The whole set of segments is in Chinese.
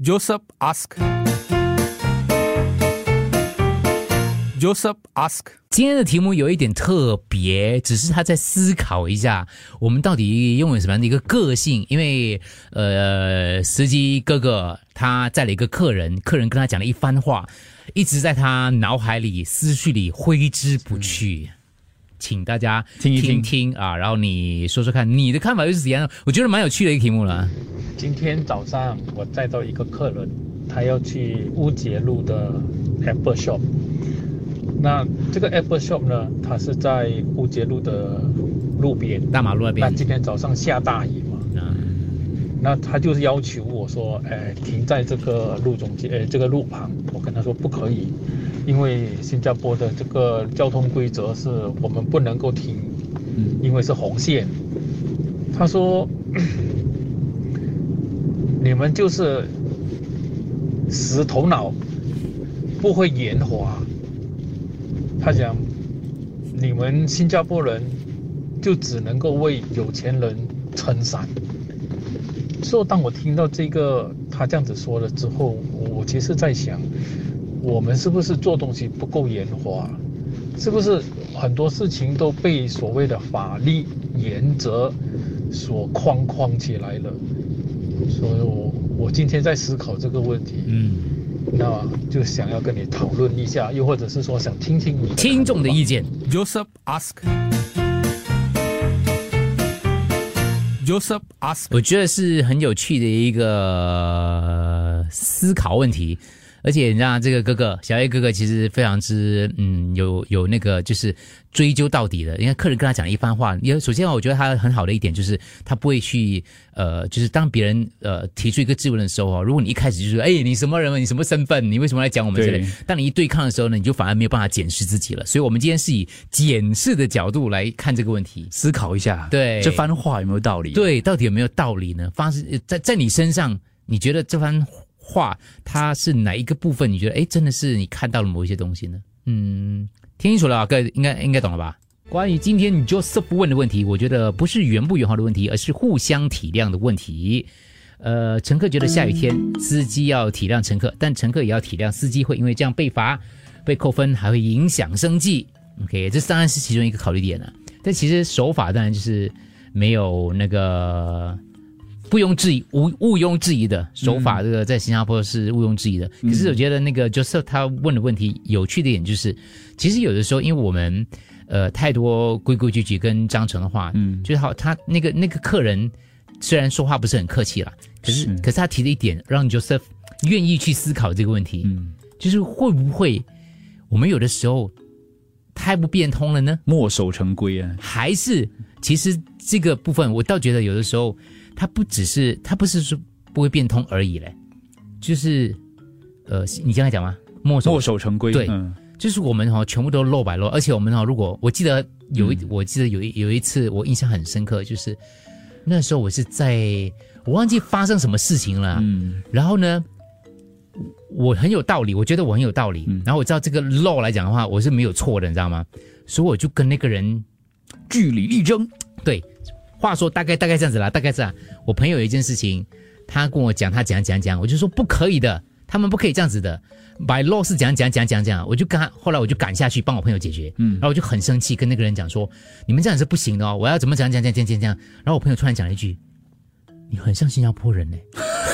Joseph ask. Joseph ask. 今天的题目有一点特别，只是他在思考一下，我们到底拥有什么样的一个个性？因为呃，司机哥哥他载了一个客人，客人跟他讲了一番话，一直在他脑海里、思绪里挥之不去。请大家听一听听啊，然后你说说看，你的看法又是怎样？我觉得蛮有趣的一个题目了。今天早上我载到一个客人，他要去乌节路的 Apple Shop。那这个 Apple Shop 呢，它是在乌节路的路边。大马路那边那今天早上下大雨嘛，啊，那他就是要求我说，哎，停在这个路中间，呃，这个路旁。我跟他说不可以，因为新加坡的这个交通规则是我们不能够停，嗯因为是红线。他说，你们就是死头脑，不会圆滑。他讲，你们新加坡人就只能够为有钱人撑伞。所以当我听到这个他这样子说了之后，我其实在想，我们是不是做东西不够圆滑？是不是很多事情都被所谓的法律原则所框框起来了？所以我我今天在思考这个问题，嗯，那就想要跟你讨论一下，又或者是说想听听你听众的意见。Joseph ask. Joseph ask. 我觉得是很有趣的一个呃思考问题，而且你知道这个哥哥小 A 哥哥其实非常之嗯有有那个就是追究到底的。因为客人跟他讲了一番话，因为首先我觉得他很好的一点就是他不会去呃就是当别人呃提出一个质问的时候哦，如果你一开始就说哎你什么人你什么身份你为什么来讲我们这里，当你一对抗的时候呢，你就反而没有办法检视自己了。所以我们今天是以检视的角度来看这个问题。思考一下，对这番话有没有道理？，对，到底有没有道理呢？发生在在你身上，你觉得这番话它是哪一个部分？你觉得哎，真的是你看到了某一些东西呢？嗯，听清楚了啊，各位应该应该懂了吧？关于今天 Joseph 问的问题，我觉得不是圆不圆滑的问题，而是互相体谅的问题。呃，乘客觉得下雨天，司机要体谅乘客，但乘客也要体谅司机会因为这样被罚、被扣分，还会影响生计。OK，这当然是其中一个考虑点了。但其实手法当然就是没有那个不庸置疑、无毋庸置疑的手法，这个在新加坡是毋庸置疑的。可是我觉得那个 Joseph 他问的问题有趣的一点就是，其实有的时候因为我们呃太多规规矩矩跟章程的话，嗯，就是好他那个那个客人虽然说话不是很客气啦，可是是。可是他提的一点让 Joseph 愿意去思考这个问题，嗯，就是会不会我们有的时候太不变通了呢？墨守成规啊，还是其实这个部分，我倒觉得有的时候它不只是它不是说不会变通而已嘞，就是呃，你刚才讲吗？墨守墨守成规，对嗯。就是我们哈、全部都漏白漏，而且我们哈、如果我记得有一，我记得有一有一次我印象很深刻，就是那时候我是在我忘记发生什么事情了。啊、嗯。然后呢，我很有道理，我觉得我很有道理。嗯。然后我知道这个 law 来讲的话，我是没有错的，你知道吗？所以我就跟那个人据理力争，对，话说大概大概这样子啦，大概这样。我朋友有一件事情，他跟我讲，他讲讲讲，我就说不可以的，他们不可以这样子的。by law 是讲讲讲讲讲，我就跟他，后来我就赶下去帮我朋友解决，嗯，然后我就很生气，跟那个人讲说，你们这样是不行的哦，我要怎么讲讲讲讲讲讲。然后我朋友突然讲了一句，你很像新加坡人呢。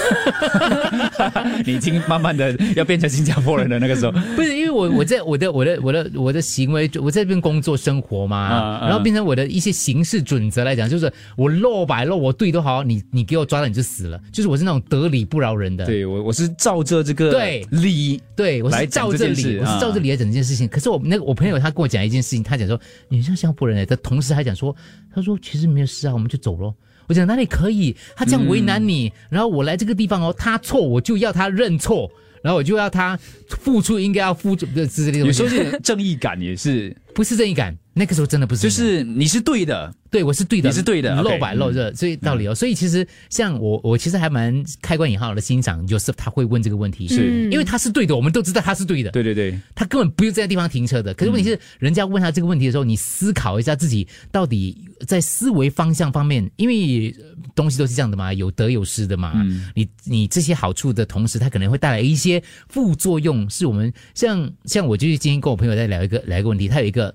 你已经慢慢的要变成新加坡人的那个时候，不是因为我我在我的我的我的我的行为，我在这边工作生活嘛，然后变成我的一些行事准则来讲，就是我漏白漏我对都好，你你给我抓了你就死了，就是我是那种得理不饶人的。对我我是照着这个对理，对，我是照这里，这件事我是照着理来整这件事情。可是我那个我朋友他跟我讲一件事情，他讲说你像新加坡人哎，但同时还讲说，他说其实没有事啊，我们就走咯。我讲哪里可以？他这样为难你，然后我来这个地方哦，他错我就要他认错，然后我就要他付出应该要付出的之类的东西。有时候是正义感也是不是正义感，那个时候真的不是。就，是你是对的，对我是对的，你是对的露白露热，所以道理哦。所以其实像我，我其实还蛮开关引号的欣赏 Joseph 他会问这个问题，是。因为他是对的，我们都知道他是对的，对对对，他根本不用在地方停车的。可是问题是，人家问他这个问题的时候，你思考一下自己到底在思维方向方面，因为呃东西都是这样的嘛，有得有失的嘛。你你这些好处的同时，它可能会带来一些副作用，是我们像像我就是今天跟我朋友在聊一个聊一个问题，他有一个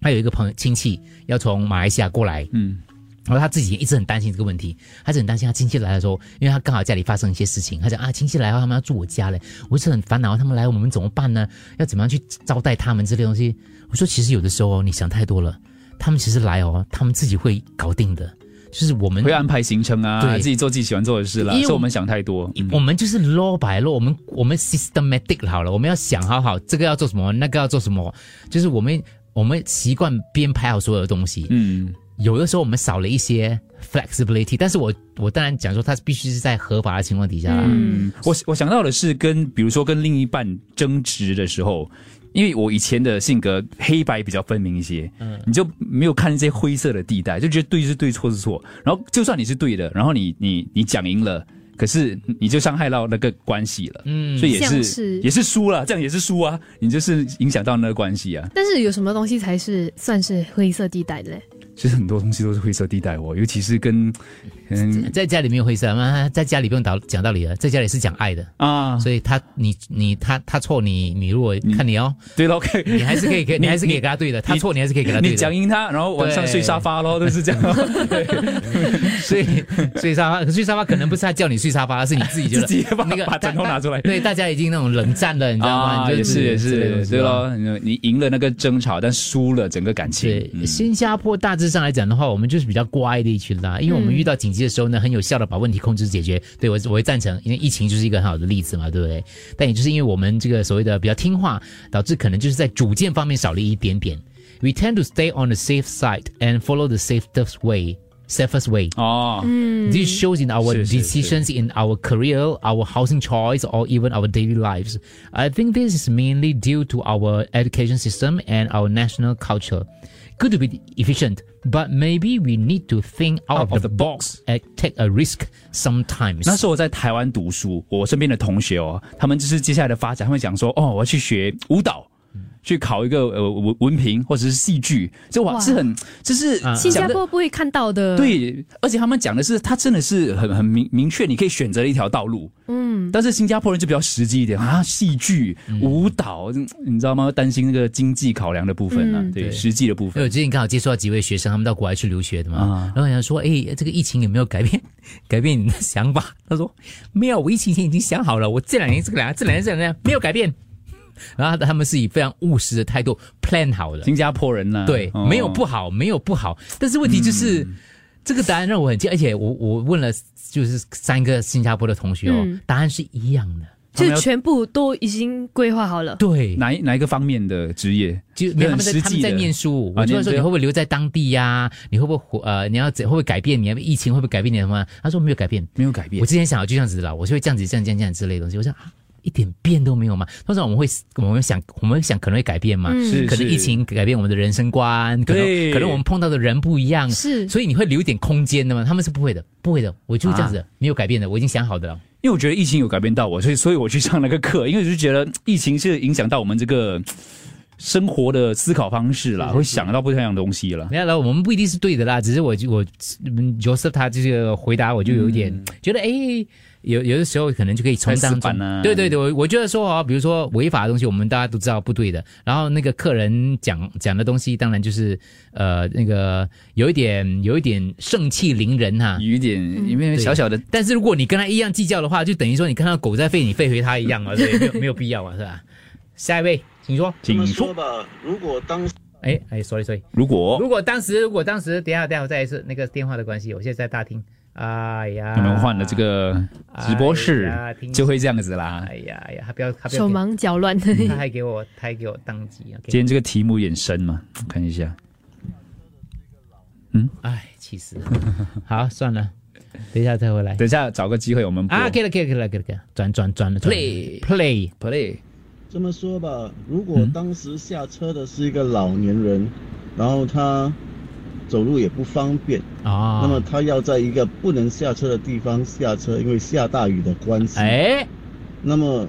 他有一个朋友亲戚要从马来西亚过来，嗯，然后他自己一直很担心这个问题，他是很担心他亲戚来的时候，因为他刚好家里发生一些事情，他讲啊亲戚来后他们要住我家嘞，我是很烦恼，他们来我们怎么办呢？要怎么样去招待他们这类东西？我说其实有的时候哦你想太多了，他们其实来哦，他们自己会搞定的，就是我们会安排行程啊，对。自己做自己喜欢做的事啦，因为是我们想太多。嗯。我们就是 law by law，我们我们 systematic 好了，我们要想好好这个要做什么，那个要做什么，就是我们我们习惯编排好所有的东西。嗯，有的时候我们少了一些 flexibility，但是我我当然讲说，它必须是在合法的情况底下啦。嗯，我我想到的是跟比如说跟另一半争执的时候，因为我以前的性格黑白比较分明一些，嗯，你就没有看这些灰色的地带，就觉得对是对，错是错。然后就算你是对的，然后你你你讲赢了。可是你就伤害到那个关系了，嗯，所以也是是也是输了，这样也是输啊，你就是影响到那个关系啊。但是有什么东西才是算是灰色地带的嘞？其实很多东西都是灰色地带哦，尤其是跟嗯在家里没有灰色嘛，在家里不用道讲道理了，在家里是讲爱的，啊，所以他你你他他错你你如果看你哦，对了，OK，你还是可以给 你还是可以给他对的，他错你还是可以给他对你。讲赢他，然后晚上睡沙发咯，都是这样。所以睡沙发，睡沙发可能不是他叫你睡沙发，而是你自己觉得自己把那个把枕头拿出来对，大家已经那种冷战了，你知道吗？也是也是，对。咯，你赢了那个争吵，但输了整个感情。对，嗯新加坡大致上来讲的话，我们就是比较乖的一群啦，因为我们遇到紧急的时候呢，很有效的把问题控制解决。对我我会赞成，因为疫情就是一个很好的例子嘛，对不对？但也就是因为我们这个所谓的比较听话，导致可能就是在主见方面少了一点点。We tend to stay on the safe side and follow the safest way. Safest way. 哦， This shows in our 是是 decisions in our career, our housing choice, or even our daily lives. I think this is mainly due to our education system and our national culture. Good to be efficient, but maybe we need to think out, of, the box and take a risk sometimes. 那时候我在台湾读书，我身边的同学哦，他们就是接下来的发展，他们讲说，哦，我要去学舞蹈。去考一个呃文文凭或者是戏剧，这哇哇是很这是啊新加坡不会看到的。，对，而且他们讲的是，他真的是很很明明确，你可以选择的一条道路。嗯，但是新加坡人就比较实际一点啊，戏剧、舞蹈，嗯你知道吗？担心那个经济考量的部分呢、嗯对，实际的部分我。最近刚好接触到几位学生，他们到国外去留学的嘛，啊然后想说，哎，这个疫情有没有改变 改变你的想法？他说没有，我疫情前已经想好了，我这两年这个两这两年这两年没有改变。然后他们是以非常务实的态度 plan 好的，新加坡人呢、对，哦没有不好，没有不好，但是问题就是、这个答案让我很惊，而且我我问了就是三个新加坡的同学哦，嗯答案是一样的，就全部都已经规划好了。对，哪一哪一个方面的职业？就没有他们在很实际的他们在念书，啊我就问说你会不会留在当地呀、你会不会活呃，你要怎会不会改变？你要疫情会不会改变你什么？他说没有改变。没有改变我。之前想的就这样子的啦，我就会这样子这样这样这样之类的东西。我想啊，一点变都没有嘛。通常我们会我们想我们想可能会改变嘛，嗯是是可能疫情改变我们的人生观，可能对可能我们碰到的人不一样，是所以你会留一点空间的嘛。他们是不会的，不会的，我就这样子，啊没有改变的，我已经想好的了。因为我觉得疫情有改变到我，所以所以我去上那个课，因为我就觉得疫情是影响到我们这个生活的思考方式啦，会想到不一样的东西了。没有了，我们不一定是对的啦，只是我就我嗯 Joseph 他这个回答我就有一点、觉得，哎，有有的时候可能就可以从当中，开始反啊。对对对，我我觉得说哦，比如说违法的东西，我们大家都知道不对的，然后那个客人讲讲的东西，当然就是呃那个有一点有一点盛气凌人哈、有一点，因为小小的但是如果你跟他一样计较的话，就等于说你看到狗在吠，你吠回他一样嘛，对，没有没有必要嘛，是吧？下一位，请说。这么请说说。吧，如果当哎哎，sorry sorry，如果？如果当时如果当时等一下等一下我再一次那个电话的关系，我现在在大厅，哎呀，你们换了这个直播室哎，就会这样子啦。哎呀哎呀，他不要他不要手给忙脚乱。他还给我他还给我当机啊，今天这个题目有点深嘛，看一下。哎气死。了，好算了，等一下再回来。等一下找个机会我们播。啊，可以了可以了可以了可以了可以了，转转转了转了。Play play play。这么说吧，如果嗯当时下车的是一个老年人，然后他走路也不方便，啊，那么他要在一个不能下车的地方下车，因为下大雨的关系。哎，那么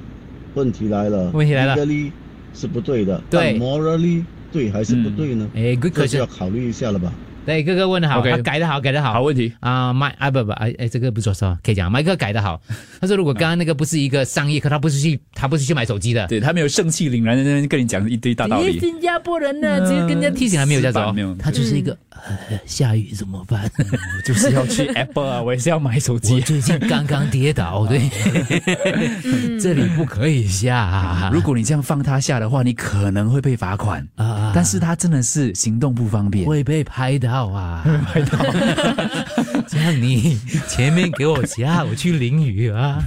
问题来了，问题来了 legally 是不对的，对但，morally 对还是不对呢？哎这就要考虑一下了吧？对，哥哥问的好他改的好，改的好，好问题。啊，麦啊不不哎哎，这个不说说可以讲，麦克改的好。他说如果刚刚那个不是一个商业课，他不是去他不是去买手机的，对他没有盛气凌然在那边跟你讲一堆大道诶理。新加坡人呢，直接跟人家提醒还没有这样子死板没有哦，他就是一个呃下雨怎么办？我就是要去 Apple 啊，我也是要买手我机。最近刚刚跌倒，对，这里不可以下。如果你这样放他下的话，你可能会被罚款。啊但是他真的是行动不方便。会被拍到啊，拍到，这样你前面给我夹，我去淋雨啊。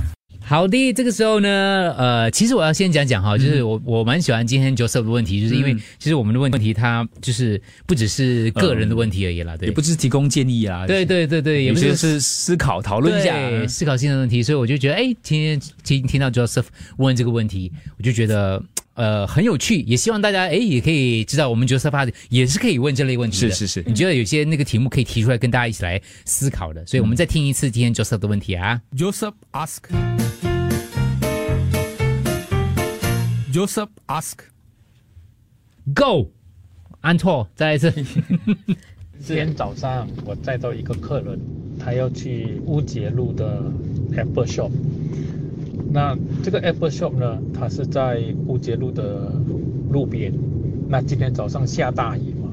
好的，这个时候呢，呃，其实我要先讲讲哈，就是我我蛮喜欢今天 Joseph 的问题，就是因为嗯。其实我们的问题，它就是不只是个人的问题而已啦，对。也，不是提供建议啊，对对对对，也有不是些是思考讨论一下。对思考性的问题，所以我就觉得，哎，今天听听到 Joseph 问这个问题，我就觉得呃很有趣，也希望大家哎也可以知道，我们 Joseph 也是可以问这类问题的。是是是你觉得有些那个题目可以提出来跟大家一起来思考的，所以我们再听一次今天 Joseph 的问题啊。Joseph ask. Joseph ask. Go，按错，再来一次。今天早上我载到一个客人，他要去乌节路的 Apple Shop。那这个 Apple Shop 呢，它是在乌节路的路边。那今天早上下大雨嘛，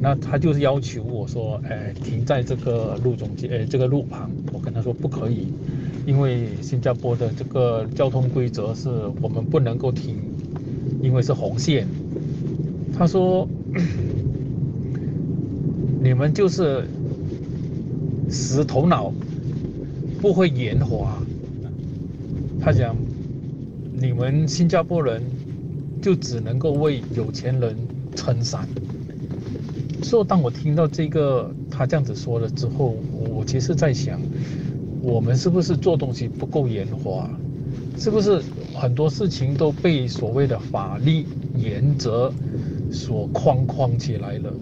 那他就是要求我说，哎，停在这个路中间，哎，这个路旁。我跟他说不可以，因为新加坡的这个交通规则是我们不能够停，因为是红线。他说。你们就是死头脑，不会圆滑。他讲，你们新加坡人就只能够为有钱人撑伞。说当我听到这个他这样子说了之后，我其实在想，我们是不是做东西不够圆滑？是不是很多事情都被所谓的法律原则所框框起来了？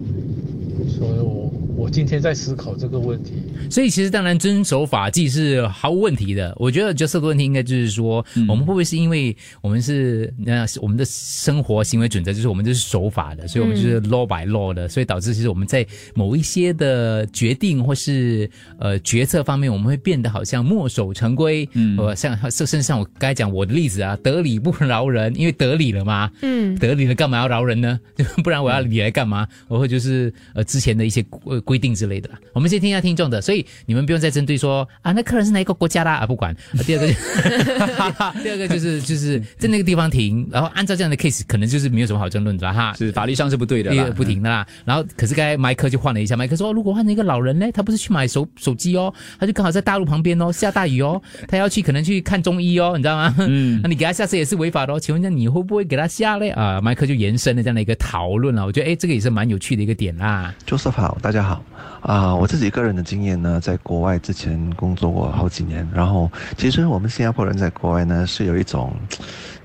所以我我今天在思考这个问题。所以其实当然遵守法纪是毫无问题的。我觉得 Joseph 的问题应该就是说，我们会不会是因为我们是那、我们的生活行为准则就是我们就是守法的，所以我们就是 law by law 的，所以导致其实我们在某一些的决定或是呃决策方面，我们会变得好像墨守成规。嗯，呃，像甚至像我刚才讲我的例子啊，得理不饶人，因为得理了嘛。嗯，得理了，干嘛要饶人呢？不然我要理来干嘛？我会就是呃之前的一些规规定之类的啦。我们先听一下听众的，所以你们不用再针对说啊，那客人是哪一个国家啦啊，不管。啊、第二个就，第二个就是就是在那个地方停，然后按照这样的 case，可能就是没有什么好争论的啦哈。是法律上是不对的啦第二。不停的啦，然后可是刚才麦克就换了一下，麦克说、哦如果换成一个老人呢，他不是去买手手机哦，他就刚好在大陆旁边哦，下大雨哦，他要去可能去看中医哦，你知道吗？嗯，那你给他下车也是违法的哦，请问一下你会不会给他下嘞？啊，麦克就延伸了这样的一个讨论了，我觉得哎，这个也是蛮有趣的一个点啦。Joseph 好，大家好啊、我自己个人的经验呢，在国外之前工作过好几年，然后其实我们新加坡人在国外呢是有一种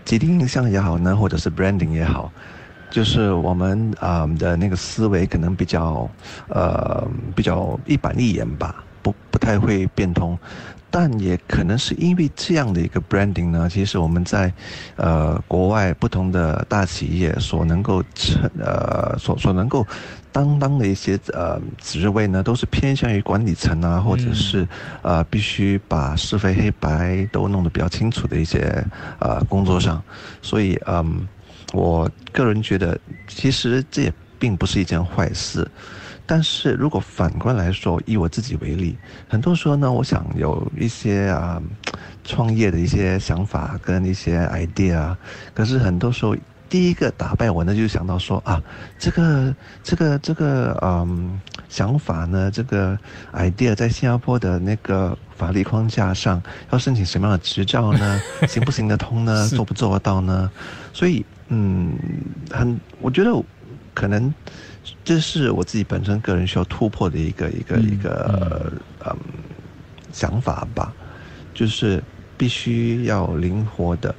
既定印象也好呢，或者是 branding 也好，就是我们啊、的那个思维可能比较呃比较一板一眼吧，不不太会变通。但也可能是因为这样的一个 branding 呢，其实我们在呃国外不同的大企业所能够成呃所所能够担当的一些呃职位呢，都是偏向于管理层啊，或者是呃必须把是非黑白都弄得比较清楚的一些呃工作上，所以嗯，我个人觉得其实这也并不是一件坏事。但是如果反过来说，以我自己为例，很多时候呢，我想有一些啊创业的一些想法跟一些 idea 啊，可是很多时候第一个打败我呢，就想到说啊，这个这个这个嗯想法呢，这个 idea 在新加坡的那个法律框架上要申请什么样的执照呢？行不行得通呢？做不做得到呢？所以嗯，很我觉得可能。这是我自己本身个人需要突破的一个一个、一个嗯想法吧，就是必须要灵活的，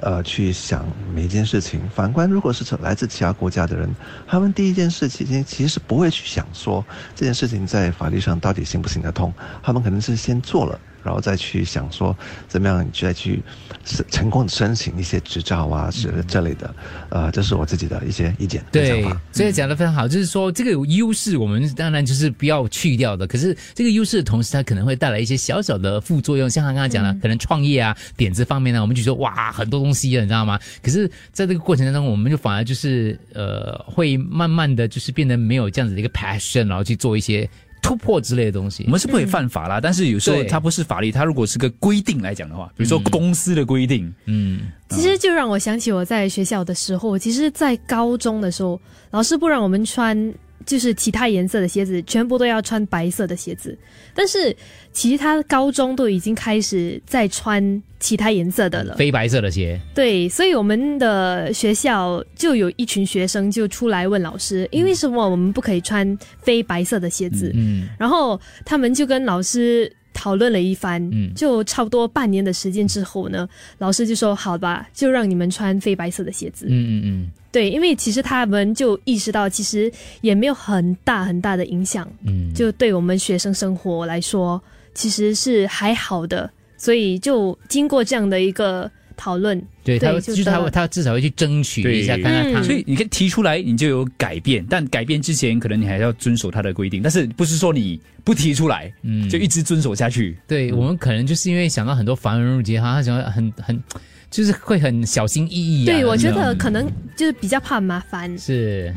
呃去想每一件事情。反观如果是来自其他国家的人，他们第一件事情其实不会去想说这件事情在法律上到底行不行得通，他们可能是先做了。然后再去想说怎么样再去申成功的申请一些执照啊，是这类的，呃，这是我自己的一些意见对法。，所以讲的非常好，就是说这个有优势，我们当然就是不要去掉的。可是这个优势的同时，它可能会带来一些小小的副作用，像他刚刚讲的，可能创业啊、点子方面呢，我们就说哇很多东西了，你知道吗？可是在这个过程当中，我们就反而就是呃，会慢慢的就是变得没有这样子的一个 passion，然后去做一些突破之类的东西。我。们是不可以犯法啦，但是有时候它不是法律，它如果是个规定来讲的话，比如说公司的规定，嗯，其实就让我想起我在学校的时候，其实，在高中的时候，老师不让我们穿就是其他颜色的鞋子，全部都要穿白色的鞋子。但是其他高中都已经开始在穿其他颜色的了。非白色的鞋，对，所以我们的学校就有一群学生就出来问老师，因为什么我们不可以穿非白色的鞋子？嗯然后他们就跟老师讨论了一番，嗯就差不多半年的时间之后呢，老师就说好吧，就让你们穿非白色的鞋子。嗯嗯嗯对，因为其实他们就意识到，其实也没有很大很大的影响，嗯嗯，就对我们学生生活来说，其实是还好的。所以就经过这样的一个讨论，对他对就是他他至少会去争取一下，看看他嗯。所以你可以提出来，你就有改变，但改变之前可能你还要遵守他的规定，但是不是说你不提出来，嗯。就一直遵守下去。对、我们可能就是因为想到很多繁文缛节，哈，他想要很很，就是会很小心翼翼、啊。对我觉得可能就是比较怕麻烦。是。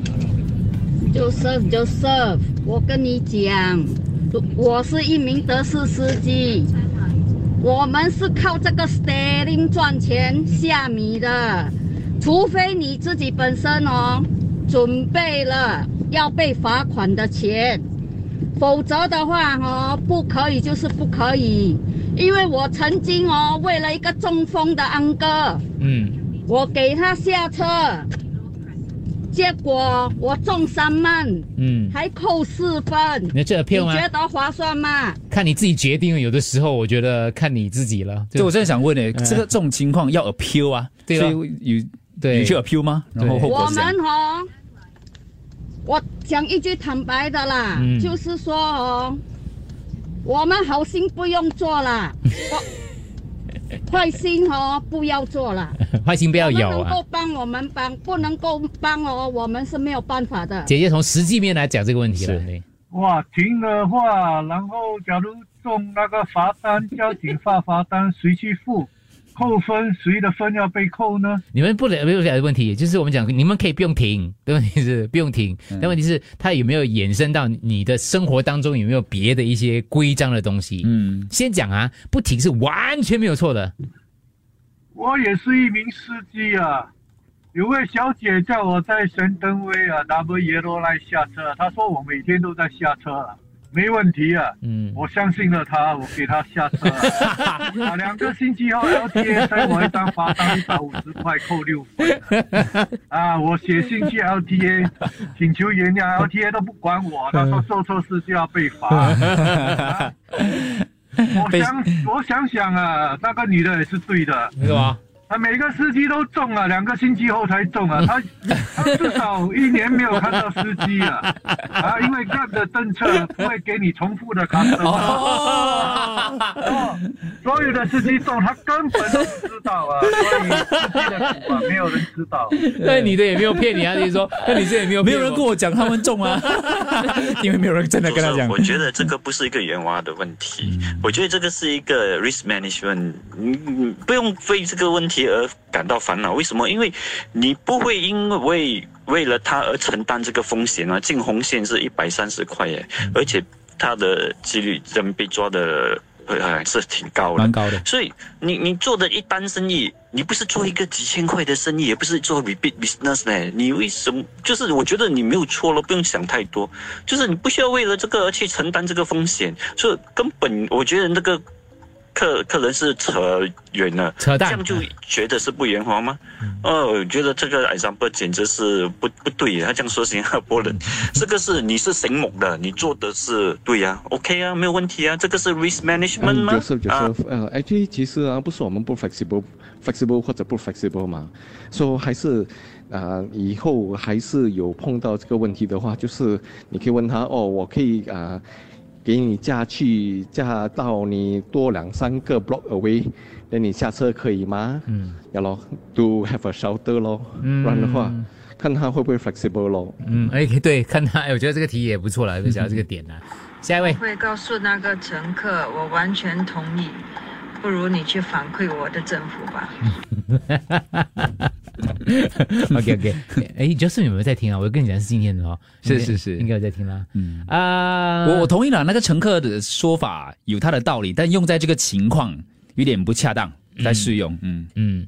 就 serve 就 serve，我跟你讲，我是一名德士司机，我们是靠这个 steering 赚钱下米的，除非你自己本身哦准备了要被罚款的钱，否则的话哦不可以就是不可以，因为我曾经哦为了一个中风的安哥。嗯，我给他下车，结果我中三万，嗯，还扣四分。那这你 appeal 吗？觉得划算吗？看你自己决定，有的时候我觉得看你自己了。对，我真的想问呢，这个这种情况要 appeal 啊，对啊所以有对你去 appeal 吗？然后后果我们是这样哦，我讲一句坦白的啦，嗯就是说哦，我们好心不用做了，我坏心哦不要做了。坏心不要有啊能够。帮我们帮，不能够帮哦，我们是没有办法的。姐姐从实际面来讲这个问题了，哇，停的话，然后假如中那个罚单，交警发罚单，谁去付？扣分，谁的分要被扣呢？你们不了没有了解的问题，就是我们讲，你们可以不用停，的问题是不用停，嗯但问题是它有没有衍生到你的生活当中有没有别的一些规章的东西？嗯，先讲啊，不停是完全没有错的。我也是一名司机啊。有位小姐叫我在神灯威啊 W Yellow 来下车，她说我每天都在下车啊，没问题啊。嗯，我相信了他，我给他下车啊。啊两个星期后 LTA 塞我一张罚单一百五十块，扣六分。啊，我写信去 LTA 请求原谅，LTA 都不管我，他说做错事就要被罚。啊我想，我想想啊，那个女的也是对的。是吧？他每个司机都中啊，两个星期后才中啊，他他至少一年没有看到司机啊，啊，因为 Grab 的政策不会给你重复的卡车嘛，哦，所有的司机中，他根本都不知道啊，所以司机的苦啊，没有人知道。那你的也没有骗你啊，你说，那你这也没有没有人跟我讲他们中啊，因为没有人真的跟他讲。我觉得这个不是一个圆滑的问题，我觉得这个是一个 risk management，你你不用为这个问题而感到烦恼。为什么？因为你不会因为为了他而承担这个风险啊。进红线是一百三十块耶，而且他的几率真被抓的还是挺高的蛮。高的，所以你你做的一单生意，你不是做一个几千块的生意，也不是做 repeat business 呢？你为什么？就是我觉得你没有错了，不用想太多。就是你不需要为了这个而去承担这个风险，所以根本我觉得那个客客人是扯远了，扯淡。这样就觉得是不圆滑吗？哦，我觉得这个 example 简直是不不对，他这样说新加坡人，这个是你是醒目的，你做的是对呀、o k 啊，没有问题啊，这个是 risk management 吗？Joseph 啊。Joseph，呃，actually 其实啊，不是我们不 flexible flexible 或者不 flexible 嘛，所、以还是啊、以后还是有碰到这个问题的话，就是你可以问他哦，我可以啊、给你驾去驾到你多两三个 block away，那你下车可以吗？嗯，要咯，to have a shelter 咯，嗯不然的话，看他会不会 flexible 咯。嗯，哎，对，看他，哎，我觉得这个题也不错了，就讲到这个点了。下一位，会告诉那个乘客，我完全同意，不如你去反馈我的政府吧。OK OK，哎，Justin 有没有在听啊？我跟你讲是今天的哦，是是是。应该有在听啦。嗯。啊，我我同意了，那个乘客的说法有他的道理，但用在这个情况有点不恰当，不太适用。嗯。嗯，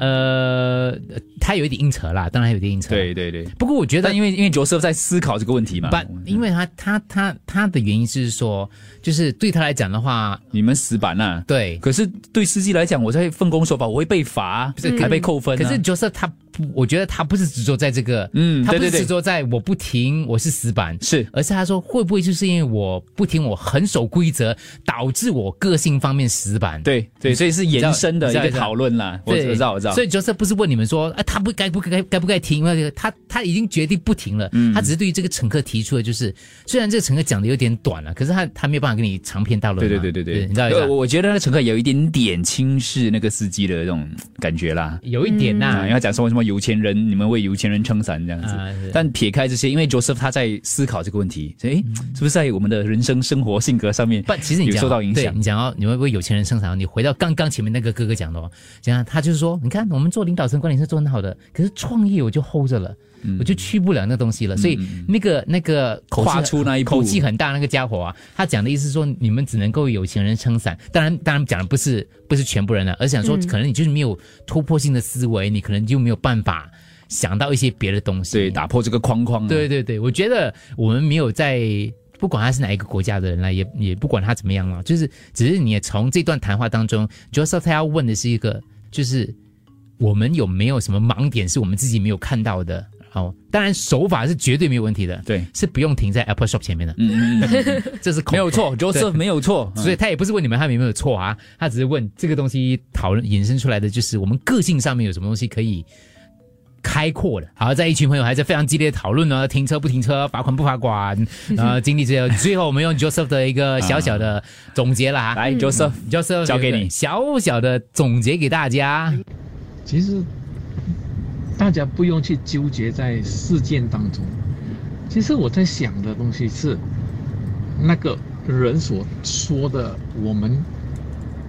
呃，他有一点硬扯啦，当然有一点硬扯。对对对。不过我觉得但因为因为 Joseph 在思考这个问题嘛，不，因为他他他他的原因是说，就是对他来讲的话，你们死板呐、对，可是对司机来讲，我在奉公守法，我会被罚，不是还被扣分、啊。可是 Joseph 他不，我觉得他不是执着在这个，嗯他不是执着在我不停，我是死板，是，而是他说会不会就是因为我不停，我很守规则，导致我个性方面死板？对对，所以是延伸的一个讨论啦。我对，我知道我知道。所以 Joseph 不是问你们说，哎，他不该不该该不该停？因为他他已经决定不停了，嗯他只是对于这个乘客提出的就是，虽然这个乘客讲的有点短了，可是他他没有办法跟你长篇大论嘛。对对对对对，你知道我我觉得那个乘客有一点点轻视那个司机的这种感觉啦。有一点呐、啊，因为他讲说什么有钱人，你们为有钱人撑伞这样子。啊但撇开这些，因为 Joseph 他在思考这个问题，所以诶是不是在我们的人生、生活、性格上面，不，其实你讲哦受到影响对你？讲到你会不会有钱人撑伞？你回到刚刚前面那个哥哥讲的哦，讲他就是说，你看我们做领导层管理是做很好的，可是创业我就 hold 着了。我就去不了那东西了，所以那个那个口气跨出那一步口气很大那个家伙啊，他讲的意思是说你们只能够有钱人撑伞，当然当然讲的不是不是全部人了，而是想说嗯可能你就是没有突破性的思维，你可能就没有办法想到一些别的东西，对，打破这个框框、啊。对对对，我觉得我们没有在不管他是哪一个国家的人了，也也不管他怎么样了，就是只是你从这段谈话当中，Joseph 他要问的是一个，就是我们有没有什么盲点是我们自己没有看到的。哦，当然手法是绝对没有问题的，对，是不用停在 Apple Shop 前面的，嗯 这是没有错，Joseph 没有错，所以他也不是问你们他们有没有错啊，他只是问这个东西讨论衍生出来的就是我们个性上面有什么东西可以开阔的。好，在一群朋友还在非常激烈的讨论呢，停车不停车，罚款不罚款，呃，经历这些，最后我们用 Joseph 的一个小小的总结了哈，来，Joseph Joseph 交给你。小小的总结给大家。其实大家不用去纠结在事件当中。其实我在想的东西是，那个人所说的我们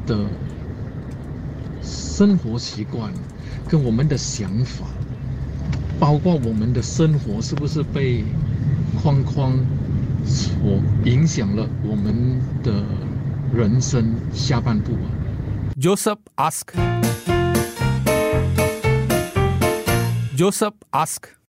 的生活习惯跟我们的想法，包括我们的生活是不是被框框所影响了我们的人生下半部啊？Joseph ask. Joseph asked.